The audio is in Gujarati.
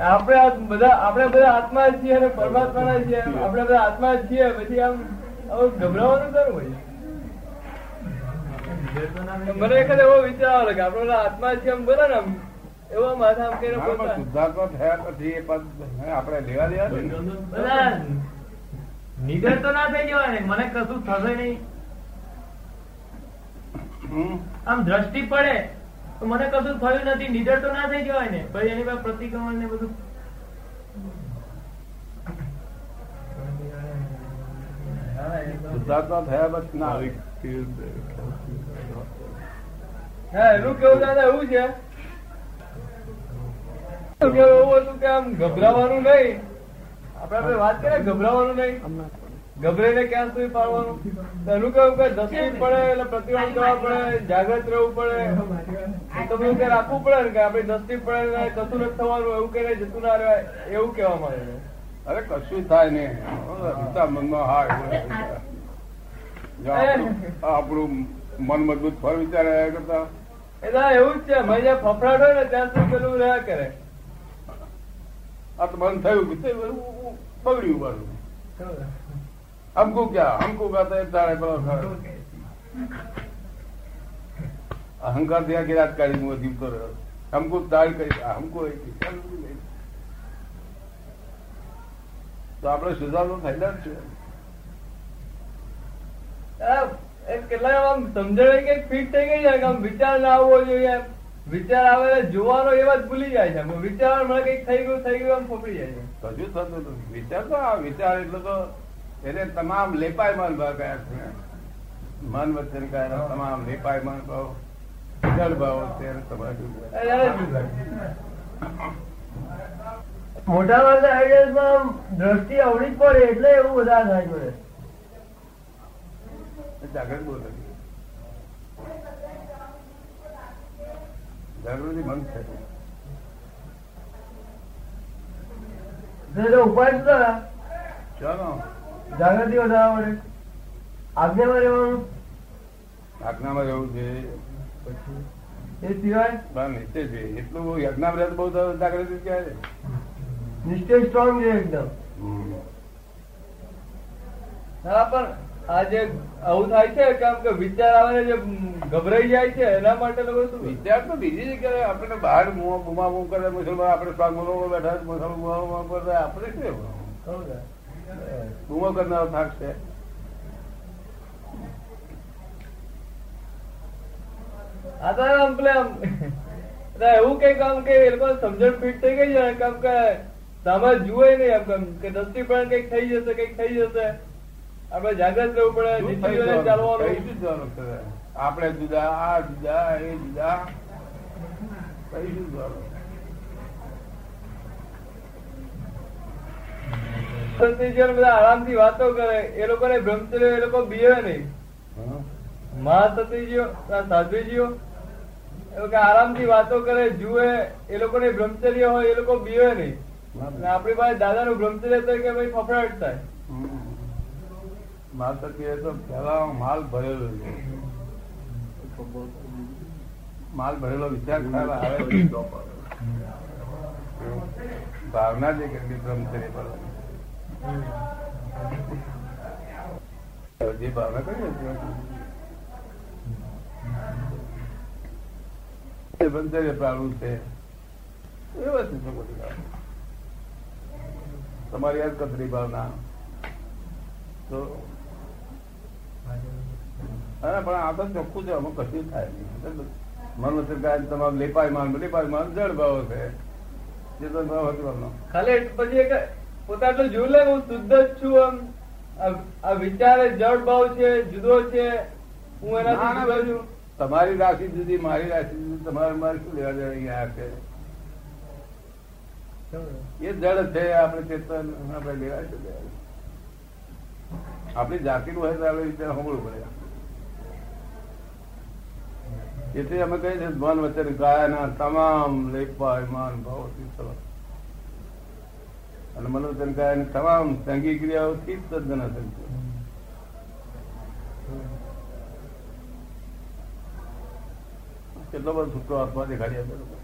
આપણે બધા આપણે બધા આત્મા છીએ અને પરમાત્માના છીએ. આપણે બધા આત્મા છીએ. પછી આમ ગભરાવાનું કરવું હોય? મને એક એવો વિચાર આવે કે આપણે બધા આત્મા છીએ. આમ બોલે ને આમ એવો માથા આમ કરીને ના, પણ બોલતા શુદ્ધાત્મા થયા પછી એ પદ આપણે લેવા દેવા છે ને. બધા નિડર તો ના થઈ જવાય ને. મને કશું થશે નહીં. હમ. આમ દ્રષ્ટિ પડે. તો મને કશું થયું નથી નિડર તો ના થઈ જવાય ને. પછી એની પાસે પ્રતિક્રમણ ને બધું. શુદ્ધાત્મા થયા પછી ના હા એનું કેવું દાદા એવું છે? એવું હતું કે આમ ગભરાવાનું નહીં? આપડે આપણે વાત કરીએ ગભરાવાનું નહીં? ગભરાઈને ક્યાં સુધી પાડવાનું? એનું કેવું કે દસમી પડે એટલે પ્રતિબંધ કરવા પડે જાગ્રત રહેવું પડે. તમે એવું રાખવું પડે ને કે આપણી દસમી પડે કશું નથી થવાનું એવું કઈ જતું ના રહેવાય એવું કહેવા માંગે અરે કશું થાય ને મનમાં હા આપણું મન મજબૂત ફળ વિચાર રહ્યા કરતા. એટલે એવું જ છે મને જ્યાં ફફડાટ હોય ને ત્યાં સુધી પેલું રહ્યા કરે. આ તો મન થયું બગડ્યું બારું हमको क्या हमको कहते हैं તારે પેલો અહંકાર ત્યાં કે રાત કાઢી હું જીવતો રહ્યો हमको તાળ કરી हमको એ કે, ચાલ બધું લઈ. તો આપણે સુધારો થયેલા જ છે આ એ કેટલાક આમ સમજણ કે ફિટ થઈ ગઈ છે કે આમ વિચાર ના આવવો જોઈએ એમ. વિચાર આવે એટલે જોવાનો એવા જ ભૂલી જાય છે આમ વિચાર મને કઈક થઈ ગયું થઈ ગયું આમ ફોપડી જાય છે કશું થતું નથી વિચાર તો આ વિચાર એટલે તો એને તમામ લેપાયમાન ભાવ કયા છે? મન વચન કયા તમામ લેપાયમાન ભાવ જળ ભાવ ત્યારે તમારે મોટા ભાગના આઈડિયામાં દ્રષ્ટિ અવળી જ પડે એટલે એવું બધા થાય જોડે. જાગૃત બોલે જાગૃતિ મન છે. ઉપાય થાય? ચાલો. જાગૃતિ વધારવા માટે. આજ્ઞામાં રહેવાનું? આજ્ઞામાં રહેવું છે. એ સિવાય? નિશ્ચય છે. એટલું યજ્ઞામાં રહે બહુ જાગૃતિ ક્યાં છે નિશ્ચય સ્ટ્રોંગ છે એકદમ. હા પણ આજે આવું થાય છે કેમ કે વિચાર આવે જે ગભરાઈ જાય છે એના માટે લોકો શું? વિચાર તો બીજી જગ્યાએ આપણે બહાર બુમા બુમ કરે મુસલમાન આપણે સ્વાગમનો બેઠા મુસલમાન આપણે શું. બુમો કરનારો થાક છે. આ તો આમ પેલે એવું કઈ કામ કે એ લોકો સમજણ ફિટ થઈ ગઈ છે કામ કે સામે જુએ નહીં એમ કેમ કે દસ્તી પણ કંઈક થઈ જશે કંઈક થઈ જશે. આપણે જાગ્રત રહેવું પડે? ચાલવાનું? આપણે જુદા આ જુદા એ જુદા. કઈ શું સંતતિજીઓ બધા આરામથી વાતો કરે એ લોકોને બ્રહ્મચર્ય એ લોકો બીવે નહીં? મહાસતીજીઓ સાધુજીઓ એ લોકો આરામથી વાતો કરે જુએ એ લોકોને બ્રહ્મચર્ય હોય એ લોકો બીવે નહીં. આપણી પાસે દાદાનું બ્રહ્મચર્ય તો કે ભાઈ ફફડાટ થાય. હમ. માલ તો તો પેલા માલ ભરેલો માલ ભરેલો વિચાર આવે ભાવના જે કેટલી બ્રહ્મચર્ય પર. જે ભાવના કરી એ બ્રહ્મચર્ય છે એ વસ્તુ છે બધી તમારી યાદ ભાવના. તો અરે, પણ આ ચોખ્ખું છે અમુક કશું થાય નહીં. મન કાય લેપાય માન લેપાય માન જળ ભાવ છે. જે તમે ભાવ હતો. ખાલી પછી એક પોતા એટલું જોઈ લે હું શુદ્ધ જ છું આમ. આ- વિચાર જડ ભાવ છે જુદો છે હું એનાથી જુદો છું તમારી રાશિ જુદી મારી રાશિ જુદી તમારે મારે શું લેવા દેવા અહીંયા છે એ જળ છે આપણે ચેતન આપણે લેવા છે. આપણી જાતિનું હોય તો આપણે વિચાર સાંભળવું પડે એટલે અમે કહીએ છીએ મન વચન ગાયના તમામ લેપાય માન ભાવ સર્વ. અને મન વચન તમામ સંગી ક્રિયાઓથી જ સજ્જન કેટલો બધો છૂટો આત્મા દેખાડી આપે લોકો.